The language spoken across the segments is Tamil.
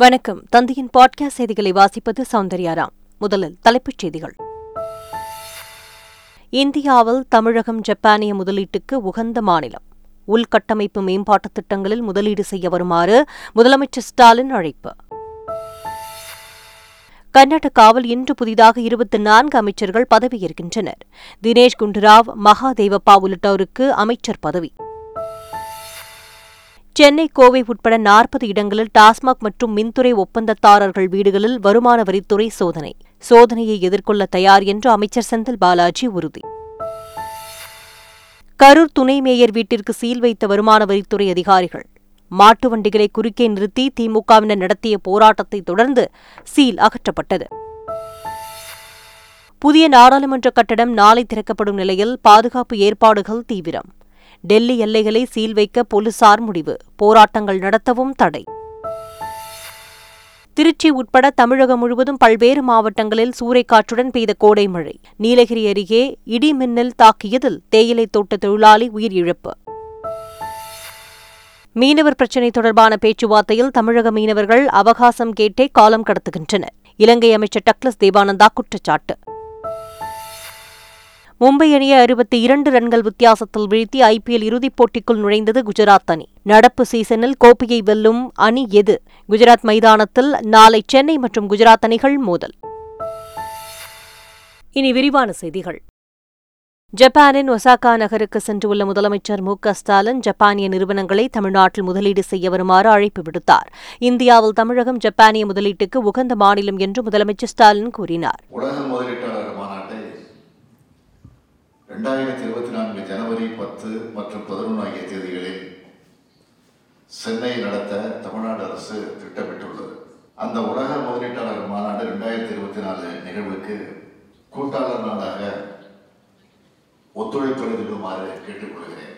வணக்கம். தந்தையின் பாட்காஸ்ட் செய்திகளை வாசிப்பது சௌந்தர்யாராம் முதலில் தலைப்புச் செய்திகள். இந்தியாவில் தமிழகம் ஜப்பானிய முதலீட்டுக்கு உகந்த மாநிலம். உள்கட்டமைப்பு மேம்பாட்டுத் திட்டங்களில் முதலீடு செய்ய வருமாறு முதலமைச்சர் ஸ்டாலின் அழைப்பு. கர்நாடகாவில் இன்று புதிதாக இருபத்தி நான்கு அமைச்சர்கள் பதவியேற்கின்றனர். தினேஷ் குண்டுராவ் மகாதேவப்பா உள்ளிட்டோருக்கு அமைச்சர் பதவி. சென்னை கோவை உட்பட நாற்பது இடங்களில் டாஸ்மாக் மற்றும் மின்துறை ஒப்பந்ததாரர்கள் வீடுகளில் வருமான வரித்துறை சோதனை. சோதனையை எதிர்கொள்ள தயார் என்று அமைச்சர் செந்தில் பாலாஜி உறுதி. கரூர் துணை மேயர் வீட்டிற்கு சீல் வைத்த வருமான வரித்துறை அதிகாரிகள். மாட்டு வண்டிகளை குறுக்கே நிறுத்தி திமுகவினர் நடத்திய போராட்டத்தை தொடர்ந்து சீல் அகற்றப்பட்டது. புதிய நாடாளுமன்ற கட்டடம் நாளை திறக்கப்படும் நிலையில் பாதுகாப்பு ஏற்பாடுகள் தீவிரம். டெல்லி எல்லைகளை சீல் வைக்க போலீசார் முடிவு. போராட்டங்கள் நடத்தவும் தடை. திருச்சி உட்பட தமிழகம் முழுவதும் பல்வேறு மாவட்டங்களில் சூறைக்காற்றுடன் பெய்த கோடை மழை. நீலகிரி அருகே இடி மின்னல் தாக்கியதில் தேயிலை தோட்ட தொழிலாளி உயிரிழப்பு மீனவர் பிரச்சினை தொடர்பான பேச்சுவார்த்தையில் தமிழக மீனவர்கள் அவகாசம் கேட்டே காலம் கடத்துகின்றனர். இலங்கை அமைச்சர் டக்ளஸ் தேவானந்தா குற்றச்சாட்டு. மும்பை அணியை அறுபத்தி இரண்டு ரன்கள் வித்தியாசத்தில் வீழ்த்தி ஐபிஎல் இறுதிப் போட்டிக்குள் நுழைந்தது குஜராத் அணி. நடப்பு சீசனில் கோப்பையை வெல்லும் அணி எது? குஜராத் மைதானத்தில் நாளை சென்னை மற்றும் குஜராத் அணிகள் மோதல். இனி விரிவான செய்திகள். ஜப்பானின் ஒசாகா நகருக்கு சென்றுள்ள முதலமைச்சர் மு ஸ்டாலின் ஜப்பானிய நிறுவனங்களை தமிழ்நாட்டில் முதலீடு செய்ய வருமாறு அழைப்பு விடுத்தார். இந்தியாவில் தமிழகம் ஜப்பானிய முதலீட்டுக்கு உகந்த மாநிலம் என்று முதலமைச்சர் ஸ்டாலின் கூறினார். உலக ரெண்டாயிரத்தி இருபத்தி நான்கு ஜனவரி பத்து மற்றும் பதினொன்று ஆகிய தேதிகளில் சென்னை நடத்த தமிழ்நாடு அரசு திட்டமிட்டுள்ளது. அந்த உலக முதலீட்டாளர் மாநாடு ரெண்டாயிரத்தி இருபத்தி நாலு நிகழ்வுக்கு கூட்டாளர் நாடாக ஒத்துழைப்பளிக்குமாறு கேட்டுக்கொள்கிறேன்.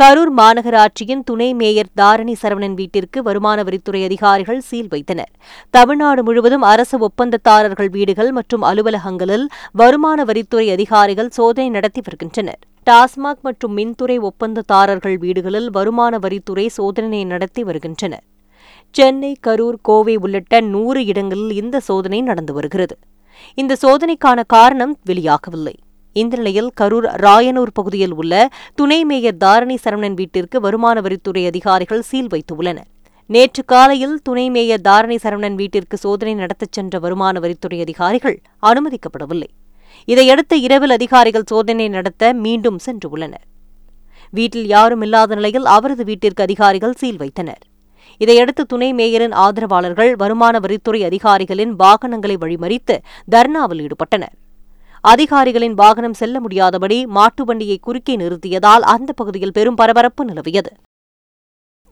கரூர் மாநகராட்சியின் துணை மேயர் தாரணி சரவணன் வீட்டிற்கு வருமான வரித்துறை அதிகாரிகள் சீல் வைத்தனர். தமிழ்நாடு முழுவதும் அரசு ஒப்பந்ததாரர்கள் வீடுகள் மற்றும் அலுவலகங்களில் வருமான வரித்துறை அதிகாரிகள் சோதனை நடத்தி வருகின்றனர். டாஸ்மாக் மற்றும் மின்துறை ஒப்பந்ததாரர்கள் வீடுகளில் வருமான வரித்துறை சோதனை நடத்தி வருகின்றனர். சென்னை கரூர் கோவை உள்ளிட்ட நூறு இடங்களில் இந்த சோதனை நடந்து வருகிறது. இந்த சோதனைக்கான காரணம் வெளியாகவில்லை. இந்த நிலையில் கரூர் ராயனூர் பகுதியில் உள்ள துணை மேயர் தாரணி சரவணன் வீட்டிற்கு வருமான வரித்துறை அதிகாரிகள் சீல் வைத்துள்ளனர். நேற்று காலையில் துணை மேயர் தாரணி சரவணன் வீட்டிற்கு சோதனை நடத்தச் சென்ற வருமான வரித்துறை அதிகாரிகள் அனுமதிக்கப்படவில்லை. இதையடுத்து இரவில் அதிகாரிகள் சோதனை நடத்த மீண்டும் சென்றுள்ளனர் வீட்டில் யாரும் இல்லாத நிலையில் அவரது வீட்டிற்கு அதிகாரிகள் சீல் வைத்தனர். இதையடுத்து துணை மேயரின் ஆதரவாளர்கள் வருமான வரித்துறை அதிகாரிகளின் வாகனங்களை வழிமறித்து தர்ணாவில் ஈடுபட்டனர். அதிகாரிகளின் வாகனம் செல்ல முடியாதபடி மாட்டு வண்டியை குறுக்கே நிறுத்தியதால் அந்த பகுதியில் பெரும் பரபரப்பு நிலவியது.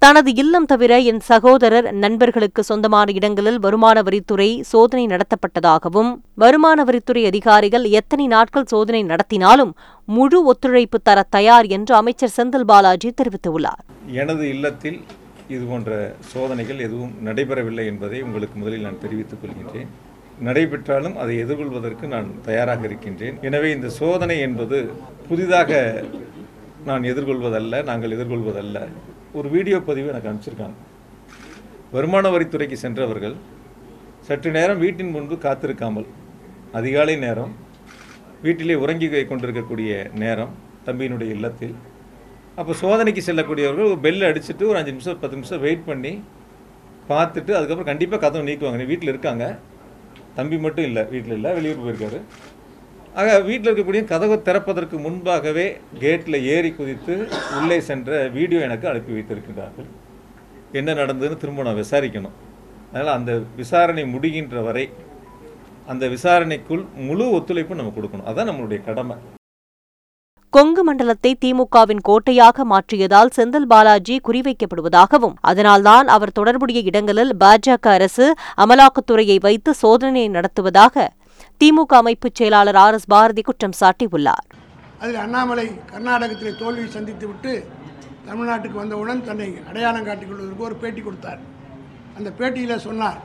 தனது இல்லம் தவிர என் சகோதரர் நண்பர்களுக்கு சொந்தமான இடங்களில் வருமான வரித்துறை சோதனை நடத்தப்பட்டதாகவும் வருமான வரித்துறை அதிகாரிகள் எத்தனை நாட்கள் சோதனை நடத்தினாலும் முழு ஒத்துழைப்பு தர தயார் என்று அமைச்சர் செந்தில் பாலாஜி தெரிவித்துள்ளார். எனது இல்லத்தில் இது போன்ற சோதனைகள் எதுவும் நடைபெறவில்லை என்பதை உங்களுக்கு முதலில் நான் தெரிவித்துக் கொள்கின்றேன். நடைபெற்றாலும் அதை எதிர்கொள்வதற்கு நான் தயாராக இருக்கின்றேன். எனவே இந்த சோதனை என்பது புதிதாக நான் எதிர்கொள்வதல்ல நாங்கள் எதிர்கொள்வதல்ல. ஒரு வீடியோ பதிவு எனக்கு அனுப்பிச்சிருக்காங்க. வருமான வரித்துறைக்கு சென்றவர்கள் சற்று நேரம் வீட்டின் முன்பு காத்திருக்காமல் அதிகாலை நேரம் வீட்டிலே உறங்கி கொண்டிருக்கக்கூடிய நேரம் தம்பியினுடைய இல்லத்தில். அப்போ சோதனைக்கு செல்லக்கூடியவர்கள் ஒரு பெல் அடிச்சுட்டு ஒரு அஞ்சு நிமிஷம் பத்து நிமிஷம் வெயிட் பண்ணி பார்த்துட்டு அதுக்கப்புறம் கண்டிப்பாக கதவை நீக்குவாங்க. வீட்டில் இருக்காங்க. தம்பி மட்டும் இல்லை வீட்டில் இல்லை வெளியூர் போயிருக்காரு. ஆக வீட்டில் இருக்கக்கூடிய கதவை திறப்பதற்கு முன்பாகவே கேட்டில் ஏறி குதித்து உள்ளே சென்ற வீடியோ எனக்கு அனுப்பி வைத்திருக்கிறார்கள். என்ன நடந்ததுன்னு திரும்ப நான் விசாரிக்கணும். அதனால் அந்த விசாரணை முடிகின்ற வரை அந்த விசாரணைக்குள் முழு ஒத்துழைப்பு நம்ம கொடுக்கணும். அதுதான் நம்மளுடைய கடமை. கொங்கு மண்டலத்தை திமுகவின் கோட்டையாக மாற்றியதால் செந்தில் பாலாஜி குறிவைக்கப்படுவதாகவும் அதனால்தான் அவர் தொடர்புடைய இடங்களில் பாஜக அரசு அமலாக்கத்துறையை வைத்து சோதனை நடத்துவதாக திமுக அமைப்புச் செயலாளர் ஆர் எஸ் பாரதி குற்றம் சாட்டியுள்ளார். அதில் அண்ணாமலை கர்நாடகத்தில் தோல்வி சந்தித்துவிட்டு தமிழ்நாட்டுக்கு வந்தவுடன் தன்னை அடையாளம் காட்டிக் கொள்வதற்கு ஒரு பேட்டி கொடுத்தார். அந்த பேட்டியில் சொன்னார்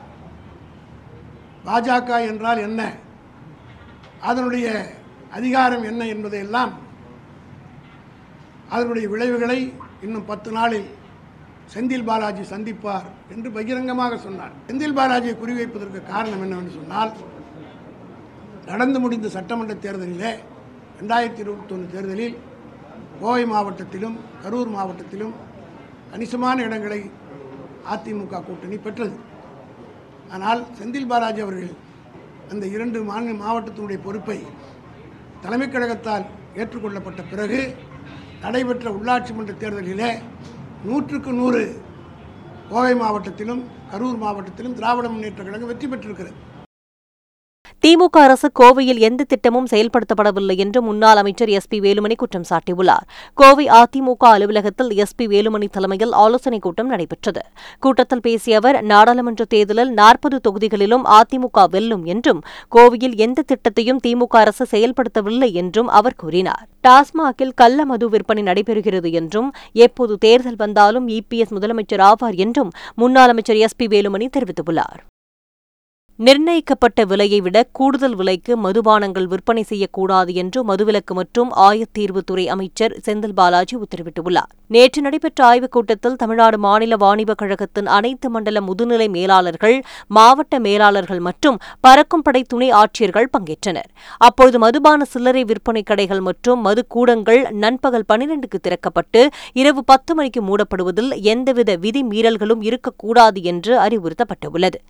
பாஜக என்றால் என்ன? அதனுடைய அதிகாரம் என்ன என்பதையெல்லாம் அதனுடைய விளைவுகளை இன்னும் பத்து நாளில் செந்தில் பாலாஜி சந்திப்பார் என்று பகிரங்கமாக சொன்னார். செந்தில் பாலாஜியை குறிவைப்பதற்கு காரணம் என்னவென்று சொன்னால் நடந்து முடிந்த சட்டமன்ற தேர்தலிலே ரெண்டாயிரத்தி இருபத்தொன்று தேர்தலில் கோவை மாவட்டத்திலும் கரூர் மாவட்டத்திலும் கணிசமான இடங்களை அதிமுக கூட்டணி பெற்றது. ஆனால் செந்தில் பாலாஜி அவர்கள் அந்த இரண்டு மாநில மாவட்டத்தினுடைய பொறுப்பை தலைமைக் கழகத்தால் ஏற்றுக்கொள்ளப்பட்ட பிறகு நடைபெற்ற உள்ளாட்சி மன்ற தேர்தலிலே நூற்றுக்கு நூறு கோவை மாவட்டத்திலும் கரூர் மாவட்டத்திலும் திராவிட முன்னேற்ற கழகம் வெற்றி பெற்றிருக்கிறது. திமுக அரசு கோவையில் எந்த திட்டமும் செயல்படுத்தப்படவில்லை என்று முன்னாள் அமைச்சர் எஸ் பி வேலுமணி குற்றம் சாட்டியுள்ளார். கோவை அதிமுக அலுவலகத்தில் எஸ் பி வேலுமணி தலைமையில் ஆலோசனைக் கூட்டம் நடைபெற்றது. கூட்டத்தில் பேசிய அவர் நாடாளுமன்ற தேர்தலில் நாற்பது தொகுதிகளிலும் அதிமுக வெல்லும் என்றும் கோவையில் எந்த திட்டத்தையும் திமுக அரசு செயல்படுத்தவில்லை என்றும் அவர் கூறினார். டாஸ்மாகில் கள்ள மது விற்பனை நடைபெறுகிறது என்றும் எப்போது தேர்தல் வந்தாலும் இபிஎஸ் முதலமைச்சர் ஆவார் என்றும் முன்னாள் அமைச்சர் எஸ் பி வேலுமணி தெரிவித்துள்ளார். நிர்ணயிக்கப்பட்ட விலையை விட கூடுதல் விலைக்கு மதுபானங்கள் விற்பனை செய்யக்கூடாது என்று மதுவிலக்கு மற்றும் ஆயத்தீர்வுத்துறை அமைச்சர் செந்தில் பாலாஜி உத்தரவிட்டுள்ளார். நேற்று நடைபெற்ற ஆய்வுக் கூட்டத்தில் தமிழ்நாடு மாநில வாணிபக் கழகத்தின் அனைத்து மண்டல முதுநிலை மேலாளர்கள் மாவட்ட மேலாளர்கள் மற்றும் பறக்கும் படை துணை ஆட்சியர்கள் பங்கேற்றனர். அப்பொழுது மதுபான சில்லறை விற்பனை கடைகள் மற்றும் மது கூடங்கள் நண்பகல் பனிரெண்டுக்கு திறக்கப்பட்டு இரவு பத்து மணிக்கு மூடப்படுவதில் எந்தவித விதி மீறல்களும் இருக்கக்கூடாது என்று அறிவுறுத்தப்பட்டுள்ளது.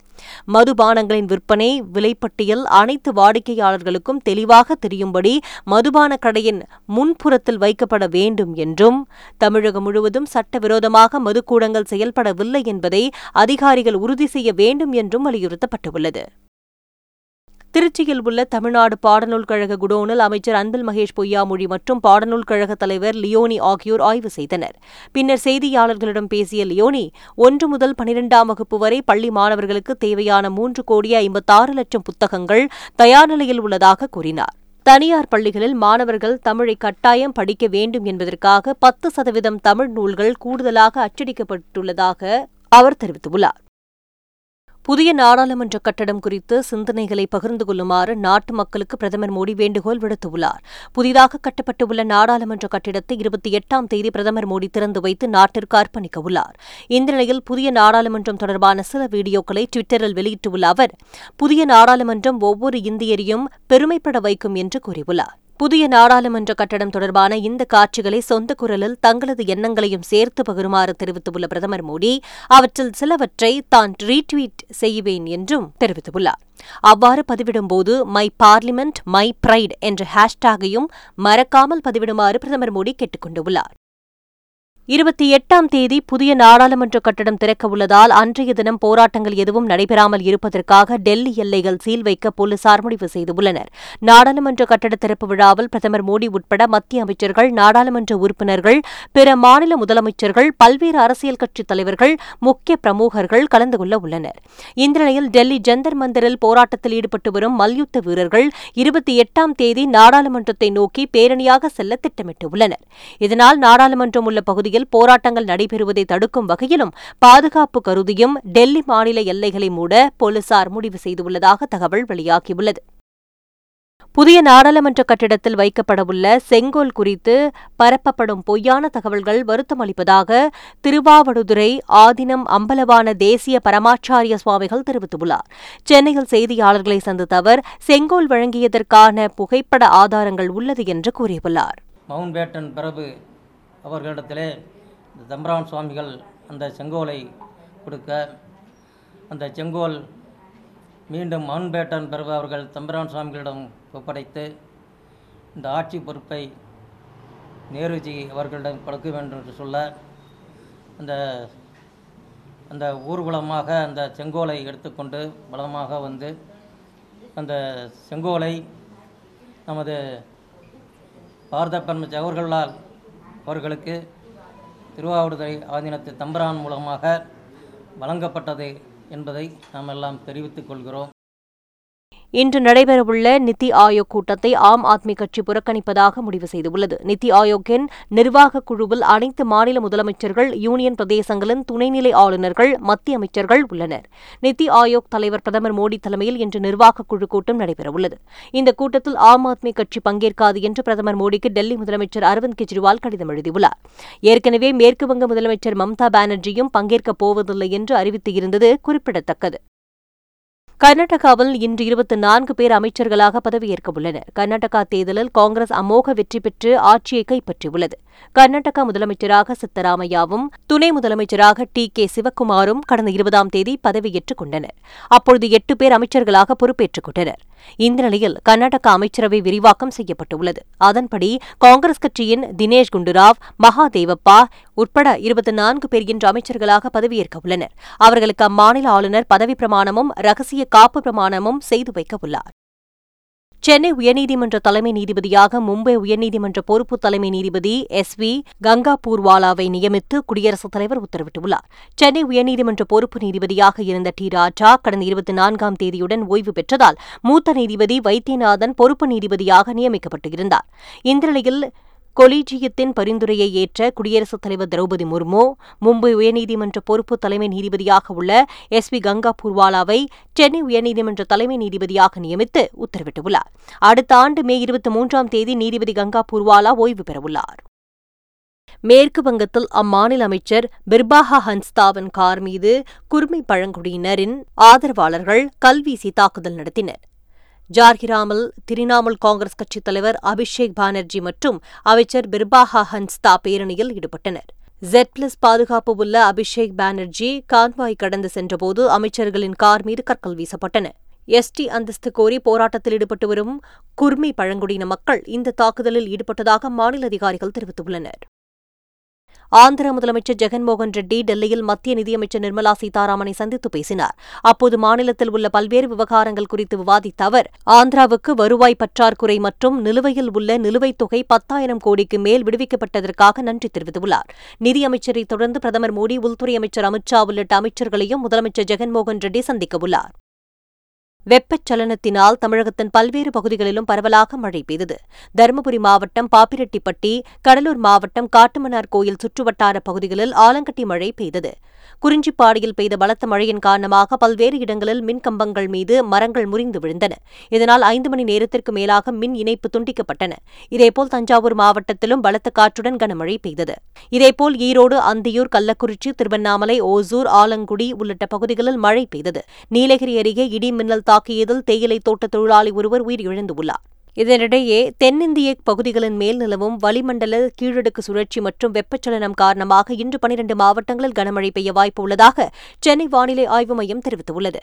மதுபானங்களின் விற்பனை விலைப்பட்டியல் அனைத்து வாடிக்கையாளர்களுக்கும் தெளிவாக தெரியும்படி மதுபான கடையின் முன்புறத்தில் வைக்கப்பட வேண்டும் என்றும் தமிழகம் முழுவதும் சட்டவிரோதமாக மதுக்கூடங்கள் செயல்படவில்லை என்பதை அதிகாரிகள் உறுதி செய்ய வேண்டும் என்றும் வலியுறுத்தப்பட்டுள்ளது. திருச்சியில் உள்ள தமிழ்நாடு பாடநூல் கழக குடோனில் அமைச்சர் அன்பில் மகேஷ் பொய்யாமொழி மற்றும் பாடநூல் கழக தலைவர் லியோனி ஆகியோர் ஆய்வு செய்தனர். பின்னர் செய்தியாளர்களிடம் பேசிய லியோனி ஒன்று முதல் பனிரெண்டாம் வகுப்பு வரை பள்ளி மாணவர்களுக்கு தேவையான மூன்று கோடி ஐம்பத்தாறு லட்சம் புத்தகங்கள் தயார் நிலையில் உள்ளதாக கூறினார். தனியார் பள்ளிகளில் மாணவர்கள் தமிழை கட்டாயம் படிக்க வேண்டும் என்பதற்காக பத்து சதவீதம் தமிழ் நூல்கள் கூடுதலாக அச்சடிக்கப்பட்டுள்ளதாக அவர் தெரிவித்துள்ளார். புதிய நாடாளுமன்ற கட்டடம் குறித்து சிந்தனைகளை பகிர்ந்து கொள்ளுமாறு நாட்டு மக்களுக்கு பிரதமர் மோடி வேண்டுகோள் விடுத்துள்ளார். புதிதாக கட்டப்பட்டுள்ள நாடாளுமன்ற கட்டிடத்தை இருபத்தி எட்டாம் தேதி பிரதமர் மோடி திறந்து வைத்து நாட்டிற்கு அர்ப்பணிக்க உள்ளார் இந்த நிலையில் புதிய நாடாளுமன்றம் தொடர்பான சில வீடியோக்களை டுவிட்டரில் வெளியிட்டுள்ள அவர் புதிய நாடாளுமன்றம் ஒவ்வொரு இந்தியரையும் பெருமைப்பட வைக்கும் என்று கூறியுள்ளார். புதிய நாடாளுமன்ற கட்டடம் தொடர்பான இந்த காட்சிகளை சொந்த குரலில் தங்களது எண்ணங்களையும் சேர்த்து பகிருமாறு தெரிவித்துள்ள பிரதமர் மோடி அவற்றில் சிலவற்றை தான் ரீட்வீட் செய்வேன் என்றும் தெரிவித்துள்ளார். அவ்வாறு பதிவிடும்போது மை பார்லிமெண்ட் மை பிரைட் என்ற ஹேஷ்டாகையும் மறக்காமல் பதிவிடுமாறு பிரதமர் மோடி கேட்டுக் கொண்டுள்ளார் இருபத்தி எட்டாம் தேதி புதிய நாடாளுமன்ற கட்டடம் திறக்க உள்ளதால் அன்றைய தினம் போராட்டங்கள் எதுவும் நடைபெறாமல் இருப்பதற்காக டெல்லி எல்லைகள் சீல் வைக்க போலீசார் முடிவு செய்துள்ளனர். நாடாளுமன்ற கட்டட திறப்பு விழாவில் பிரதமர் மோடி உட்பட மத்திய அமைச்சர்கள் நாடாளுமன்ற உறுப்பினர்கள் பிற மாநில முதலமைச்சர்கள் பல்வேறு அரசியல் கட்சித் தலைவர்கள் முக்கிய பிரமுகர்கள் கலந்து கொள்ள உள்ளனர். இந்த நிலையில் டெல்லி ஜந்தர் மந்திரில் போராட்டத்தில் ஈடுபட்டு வரும் மல்யுத்த வீரர்கள் இருபத்தி எட்டாம் தேதி நாடாளுமன்றத்தை நோக்கி பேரணியாக செல்ல திட்டமிட்டுள்ளனர். இதனால் நாடாளுமன்றம் உள்ள பகுதி பகுதியில் போராட்டங்கள் நடைபெறுவதை தடுக்கும் வகையிலும் பாதுகாப்பு கருதியும் டெல்லி மாநில எல்லைகளை மூட போலீசார் முடிவு செய்துள்ளதாக தகவல் வெளியாகியுள்ளது. புதிய நாடாளுமன்ற கட்டிடத்தில் வைக்கப்படவுள்ள செங்கோல் குறித்து பரப்பப்படும் பொய்யான தகவல்கள் வருத்தமளிப்பதாக திருவாவடுதுறை ஆதினம் அம்பலவான தேசிய பரமாச்சாரிய சுவாமிகள் தெரிவித்துள்ளார். சென்னையில் செய்தியாளர்களை சந்தித்த அவர் செங்கோல் வழங்கியதற்கான புகைப்பட ஆதாரங்கள் உள்ளது என்று கூறியுள்ளார். மவுண்ட் பேட்டன் பிரபு அவர்களிடத்திலே இந்த தம்பரான் சுவாமிகள் அந்த செங்கோலை கொடுக்க அந்த செங்கோல் மீண்டும் மவுண்ட் பேட்டன் அவர்கள் தம்பரான் சுவாமிகளிடம் ஒப்படைத்து இந்த ஆட்சி பொறுப்பை நேருஜி அவர்களிடம் கொடுக்க வேண்டும் என்று சொல்ல அந்த அந்த ஊர்வலமாக அந்த செங்கோலை எடுத்துக்கொண்டு பலமாக வந்து அந்த செங்கோலை நமது பாரத பிரமஜ் அவர்களால் அவர்களுக்கு திருவாவடுதுறை ஆதீனத்து தம்பரான் மூலமாக வழங்கப்பட்டது என்பதை நாம் எல்லாம் தெரிவித்துக் கொள்கிறோம். இன்று நடைபெறவுள்ள நித்தி ஆயோக் கூட்டத்தை ஆம் ஆத்மி கட்சி புறக்கணிப்பதாக முடிவு செய்துள்ளது. நித்தி ஆயோக்கின் நிர்வாகக் குழுவில் அனைத்து மாநில முதலமைச்சர்கள் யூனியன் பிரதேசங்களின் துணைநிலை ஆளுநர்கள் மத்திய அமைச்சர்கள் உள்ளனர். நித்தி ஆயோக் தலைவர் பிரதமர் மோடி தலைமையில் இன்று நிர்வாகக் குழு கூட்டம் நடைபெறவுள்ளது. இந்த கூட்டத்தில் ஆம் ஆத்மி கட்சி பங்கேற்காது என்று பிரதமர் மோடிக்கு டெல்லி முதலமைச்சர் அரவிந்த் கெஜ்ரிவால் கடிதம் எழுதியுள்ளார். ஏற்கனவே மேற்குவங்க முதலமைச்சர் மம்தா பானர்ஜியும் பங்கேற்கப் போவதில்லை என்று அறிவித்து இருந்தது குறிப்பிடத்தக்கது. கர்நாடகாவில் இன்று இருபத்தி நான்கு பேர் அமைச்சர்களாக பதவியேற்க உள்ளனர். கர்நாடகா தேர்தலில் காங்கிரஸ் அமோக வெற்றி பெற்று ஆட்சியை கைப்பற்றியுள்ளது. கர்நாடக முதலமைச்சராக சித்தராமையாவும் துணை முதலமைச்சராக டி. கே. சிவக்குமாரும் கடந்த இருபதாம் தேதி பதவியேற்றுக் கொண்டனர். அப்பொழுது எட்டு பேர் அமைச்சர்களாக பொறுப்பேற்றுக் கொண்டனர். இந்த நிலையில் கர்நாடக அமைச்சரவை விரிவாக்கம் செய்யப்பட்டுள்ளது. அதன்படி காங்கிரஸ் கட்சியின் தினேஷ் குண்டுராவ் மகாதேவப்பா உட்பட இருபத்தி நான்கு பேர் இன்று அமைச்சர்களாக பதவியேற்க உள்ளனர். அவர்களுக்கு அம்மாநில ஆளுநர் பதவி பிரமாணமும் ரகசிய காப்பு பிரமாணமும் செய்து வைக்க உள்ளார். சென்னை உயர்நீதிமன்ற தலைமை நீதிபதியாக மும்பை உயர்நீதிமன்ற பொறுப்பு தலைமை நீதிபதி எஸ் வி கங்கா பூர்வாலாவை நியமித்து குடியரசுத் தலைவர் உத்தரவிட்டுள்ளார். சென்னை உயர்நீதிமன்ற பொறுப்பு நீதிபதியாக இருந்த டி ராஜா கடந்த இருபத்தி நான்காம் தேதியுடன் ஓய்வு பெற்றதால் மூத்த நீதிபதி வைத்தியநாதன் பொறுப்பு நீதிபதியாக நியமிக்கப்பட்டு இருந்தார். கொலீஜியத்தின் பரிந்துரையை ஏற்ற குடியரசுத் தலைவர் திரௌபதி முர்மு மும்பை உயர்நீதிமன்ற பொறுப்பு தலைமை நீதிபதியாக உள்ள எஸ் பி கங்கா பூர்வாலாவை சென்னை உயர்நீதிமன்ற தலைமை நீதிபதியாக நியமித்து உத்தரவிட்டுள்ளார். அடுத்த ஆண்டு மே இருபத்தி மூன்றாம் தேதி நீதிபதி கங்கா பூர்வாலா ஓய்வு பெறவுள்ளார். மேற்கு வங்கத்தில் அம்மாநில அமைச்சர் பிர்பாஹா ஹன்ஸ்தாவின் கார் மீது குர்மி பழங்குடியினரின் ஆதரவாளர்கள் கல்வீசி தாக்குதல் நடத்தினர். ஜார்கிராமில் திரிணாமுல் காங்கிரஸ் கட்சித் தலைவர் அபிஷேக் பானர்ஜி மற்றும் அமைச்சர் பிர்பாஹா ஹன்ஸ்தா பேரணியில் ஈடுபட்டனர். ஜெட் பிளஸ் பாதுகாப்பு உள்ள அபிஷேக் பானர்ஜி கான்வாய் கடந்து சென்றபோது அமைச்சர்களின் கார் மீது கற்கள் வீசப்பட்டன. எஸ்டி அந்தஸ்து கோரி போராட்டத்தில் ஈடுபட்டு வரும் குர்மி பழங்குடியின மக்கள் இந்த தாக்குதலில் ஈடுபட்டதாக மாநில அதிகாரிகள் தெரிவித்துள்ளனர். ஆந்திர முதலமைச்சர் ஜெகன்மோகன் ரெட்டி டெல்லியில் மத்திய நிதியமைச்சர் நிர்மலா சீதாராமனை சந்தித்து பேசினார். அப்போது மாநிலத்தில் உள்ள பல்வேறு விவகாரங்கள் குறித்து விவாதித்த அவர் ஆந்திராவுக்கு வருவாய் பற்றாக்குறை மற்றும் நிலுவையில் உள்ள நிலுவைத் தொகை பத்தாயிரம் கோடிக்கு மேல் விடுவிக்கப்பட்டதற்காக நன்றி தெரிவித்துள்ளார். நிதியமைச்சரை தொடர்ந்து பிரதமர் மோடி உள்துறை அமைச்சர் அமித்ஷா உள்ளிட்ட அமைச்சர்களையும் முதலமைச்சர் ஜெகன்மோகன் ரெட்டி சந்திக்கவுள்ளார் வெப்பச்சலனத்தினால் தமிழகத்தின் பல்வேறு பகுதிகளிலும் பரவலாக மழை பெய்தது. தருமபுரி மாவட்டம் பாப்பிரெட்டிப்பட்டி கடலூர் மாவட்டம் காட்டுமன்னார் கோயில் சுற்றுவட்டார பகுதிகளில் ஆலங்கட்டி மழை பெய்தது. குறிஞ்சிப்பாடியில் பெய்த பலத்த மழையின் காரணமாக பல்வேறு இடங்களில் மின் கம்பங்கள் மீது மரங்கள் முறிந்து விழுந்தன. இதனால் ஐந்து மணி நேரத்திற்கு மேலாக மின் இணைப்பு துண்டிக்கப்பட்டன. இதேபோல் தஞ்சாவூர் மாவட்டத்திலும் பலத்த காற்றுடன் கனமழை பெய்தது. இதேபோல் ஈரோடு அந்தியூர் கள்ளக்குறிச்சி திருவண்ணாமலை ஓசூர் ஆலங்குடி உள்ளிட்ட பகுதிகளில் மழை பெய்தது. நீலகிரி அருகே இடி மின்னல் தாக்கியதில் தேயிலை தோட்ட தொழிலாளி ஒருவர் உயிரிழந்துள்ளார். இதனிடையே தென்னிந்திய பகுதிகளின் மேல் நிலவும் வளிமண்டல கீழடுக்கு சுழற்சி மற்றும் வெப்பச்சலனம் காரணமாக இன்று பனிரண்டு மாவட்டங்களில் கனமழை பெய்ய வாய்ப்பு உள்ளதாக சென்னை வானிலை ஆய்வு மையம் தெரிவித்துள்ளது.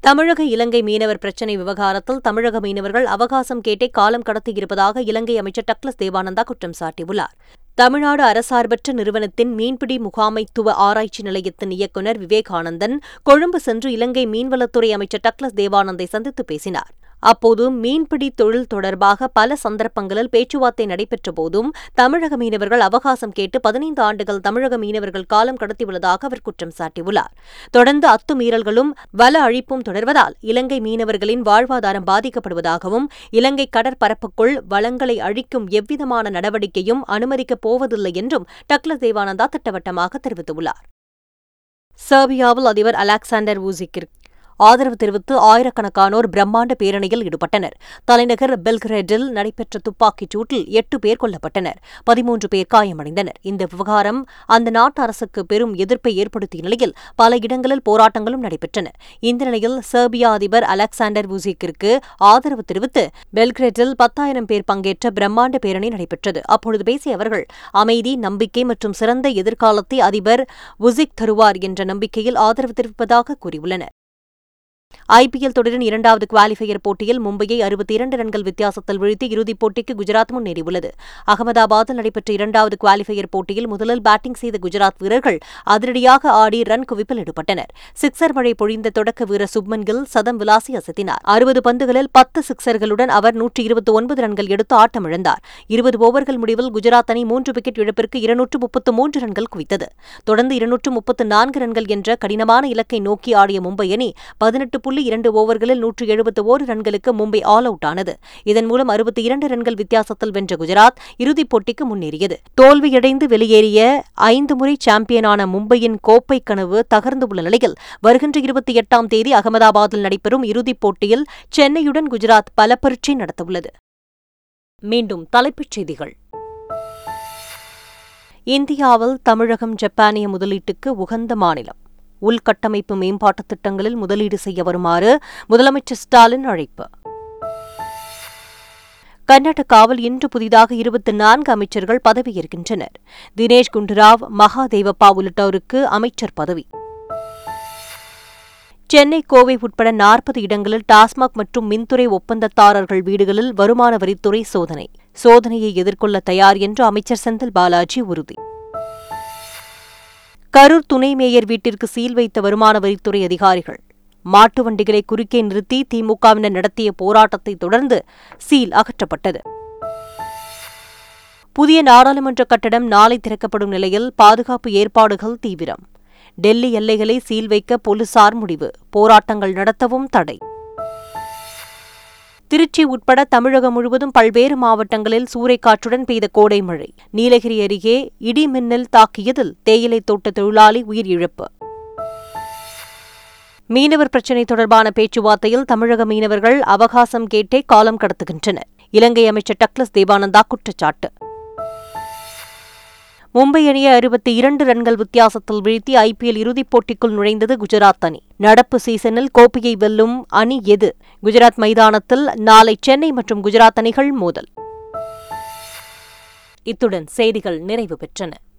தமிழக இலங்கை மீனவர் பிரச்சினை விவகாரத்தில் தமிழக மீனவர்கள் அவகாசம் கேட்டே காலம் கடத்தியிருப்பதாக இலங்கை அமைச்சர் டக்ளஸ் தேவானந்தா குற்றம் சாட்டியுள்ளார். தமிழ்நாடு அரசார்பற்ற நிறுவனத்தின் மீன்பிடி முகாமைத்துவ ஆராய்ச்சி நிலையத்தின் இயக்குநர் விவேகானந்தன் கொழும்பு சென்று இலங்கை மீன்வளத்துறை அமைச்சர் டக்ளஸ் தேவானந்தை சந்தித்து பேசினார். அப்போது மீன்பிடி தொழில் தொடர்பாக பல சந்தர்ப்பங்களில் பேச்சுவார்த்தை நடைபெற்ற போதும் தமிழக மீனவர்கள் அவகாசம் கேட்டு பதினைந்து ஆண்டுகள் தமிழக மீனவர்கள் காலம் கடத்தியுள்ளதாக அவர் குற்றம் சாட்டியுள்ளார். தொடர்ந்து அத்துமீறல்களும் வல அழிப்பும் தொடர்வதால் இலங்கை மீனவர்களின் வாழ்வாதாரம் பாதிக்கப்படுவதாகவும் இலங்கை கடற்பரப்புக்குள் வளங்களை அழிக்கும் எவ்விதமான நடவடிக்கையும் அனுமதிக்கப் போவதில்லை என்றும் டக்ளஸ் தேவானந்தா திட்டவட்டமாக தெரிவித்துள்ளார். செர்பியாவில் அதிபர் அலெக்சாண்டர் வூசிக்கிற்கு ஆதரவு தெரிவித்து ஆயிரக்கணக்கானோர் பிரம்மாண்ட பேரணியில் ஈடுபட்டனர். தலைநகர் பெல்கிரேடில் நடைபெற்ற துப்பாக்கிச் சூட்டில் எட்டு பேர் கொல்லப்பட்டனர். பதிமூன்று பேர் காயமடைந்தனர். இந்த விவகாரம் அந்த நாட்டு அரசுக்கு பெரும் எதிர்ப்பை ஏற்படுத்திய நிலையில் பல இடங்களில் போராட்டங்களும் நடைபெற்றன. இந்த நிலையில் செர்பியா அதிபர் அலெக்சாண்டர் வூசிக்கிற்கு ஆதரவு தெரிவித்து பெல்கிரேடில் பத்தாயிரம் பேர் பங்கேற்ற பிரம்மாண்ட பேரணி நடைபெற்றது. அப்பொழுது பேசிய அவர்கள் அமைதி நம்பிக்கை மற்றும் சிறந்த எதிர்காலத்தை அதிபர் வுசிக் தருவார் என்ற நம்பிக்கையில் ஆதரவு தெரிவிப்பதாக கூறியுள்ளனர். ஐபிஎல் தொடரின் இரண்டாவது குவாலிஃபயர் போட்டியில் மும்பையை அறுபத்தி இரண்டு ரன்கள் வித்தியாசத்தில் வீழ்த்தி இறுதிப் போட்டிக்கு குஜராத் முன்னேறியுள்ளது. அகமதாபாத்தில் நடைபெற்ற இரண்டாவது குவாலிஃபயர் போட்டியில் முதலில் பேட்டிங் செய்த குஜராத் வீரர்கள் அதிரடியாக ஆடி ரன் குவிப்பில் ஈடுபட்டனர். சிக்சர் மழை பொழிந்த தொடக்க வீரர் சுப்மன் கில் சதம் விளாசி அசத்தினார். அறுபது பந்துகளில் பத்து சிக்சர்களுடன் அவர் நூற்றி இருபத்தி ஒன்பது ரன்கள் எடுத்து ஆட்டமிழந்தார். இருபது ஓவர்கள் முடிவில் குஜராத் அணி மூன்று விக்கெட் இழப்பிற்கு இருநூற்று முப்பத்து மூன்று ரன்கள் குவித்தது. தொடர்ந்து இருநூற்று முப்பத்து நான்கு ரன்கள் என்ற கடினமான இலக்கை நோக்கி ஆடிய மும்பை அணி பதினெட்டு புள்ளி இரண்டு ஓவர்களில் நூற்று எழுபத்து ஓரு ரன்களுக்கு மும்பை ஆல் அவுட் ஆனது. இதன் மூலம் அறுபத்தி இரண்டு ரன்கள் வித்தியாசத்தில் வென்ற குஜராத் இறுதிப் போட்டிக்கு முன்னேறியது. தோல்வியடைந்து வெளியேறிய ஐந்து முறை சாம்பியனான மும்பையின் கோப்பை கனவு தகர்ந்துள்ள நிலையில் வருகின்ற இருபத்தி எட்டாம் தேதி அகமதாபாத்தில் நடைபெறும் இறுதிப் போட்டியில் சென்னையுடன் குஜராத் பல பரீட்சை நடத்தவுள்ளது. மீண்டும் தலைப்புச் செய்திகள். இந்தியாவில் தமிழகம் ஜப்பானிய முதலீட்டுக்கு உகந்த மாநிலம். உள்கட்டமைப்பு மேம்பாட்டுத் திட்டங்களில் முதலீடு செய்ய வருமாறு முதலமைச்சர் ஸ்டாலின் அழைப்பு. கர்நாடகாவில் இன்று புதிதாக இருபத்தி நான்கு அமைச்சர்கள் பதவியேற்கின்றனர். தினேஷ் குண்டுராவ் மகாதேவப்பா உள்ளிட்டோருக்கு அமைச்சர் பதவி. சென்னை கோவை உட்பட நாற்பது இடங்களில் டாஸ்மாக் மற்றும் மின்துறை ஒப்பந்ததாரர்கள் வீடுகளில் வருமான வரித்துறை சோதனை. சோதனையை எதிர்கொள்ள தயார் என்று அமைச்சர் செந்தில் பாலாஜி உறுதி. கரூர் துணை மேயர் வீட்டிற்கு சீல் வைத்த வருமான வரித்துறை அதிகாரிகள். மாட்டு வண்டிகளை குறுக்கே நிறுத்தி திமுகவினர் நடத்திய போராட்டத்தை தொடர்ந்து சீல் அகற்றப்பட்டது. புதிய நாடாளுமன்ற கட்டடம் நாளை திறக்கப்படும் நிலையில் பாதுகாப்பு ஏற்பாடுகள் தீவிரம். டெல்லி எல்லைகளை சீல் வைக்க போலீசார் முடிவு. போராட்டங்கள் நடத்தவும் தடை. திருச்சி உட்பட தமிழகம் முழுவதும் பல்வேறு மாவட்டங்களில் சூறைக்காற்றுடன் பெய்த கோடை மழை. நீலகிரி அருகே இடி மின்னல் தாக்கியதில் தேயிலை தோட்ட தொழிலாளி உயிரிழப்பு மீனவர் பிரச்சினை தொடர்பான பேச்சுவார்த்தையில் தமிழக மீனவர்கள் அவகாசம் கேட்டே காலம் கடத்துகின்றனர். இலங்கை அமைச்சர் டக்ளஸ் தேவானந்தா குற்றச்சாட்டு. மும்பை அணியை அறுபத்தி இரண்டு ரன்கள் வித்தியாசத்தில் வீழ்த்தி ஐபிஎல் இறுதிப் போட்டிக்குள் நுழைந்தது குஜராத் அணி. நடப்பு சீசனில் கோப்பையை வெல்லும் அணி எது? குஜராத் மைதானத்தில் நாளை சென்னை மற்றும் குஜராத் அணிகள் மோதல். இத்துடன் செய்திகள் நிறைவு பெற்றன.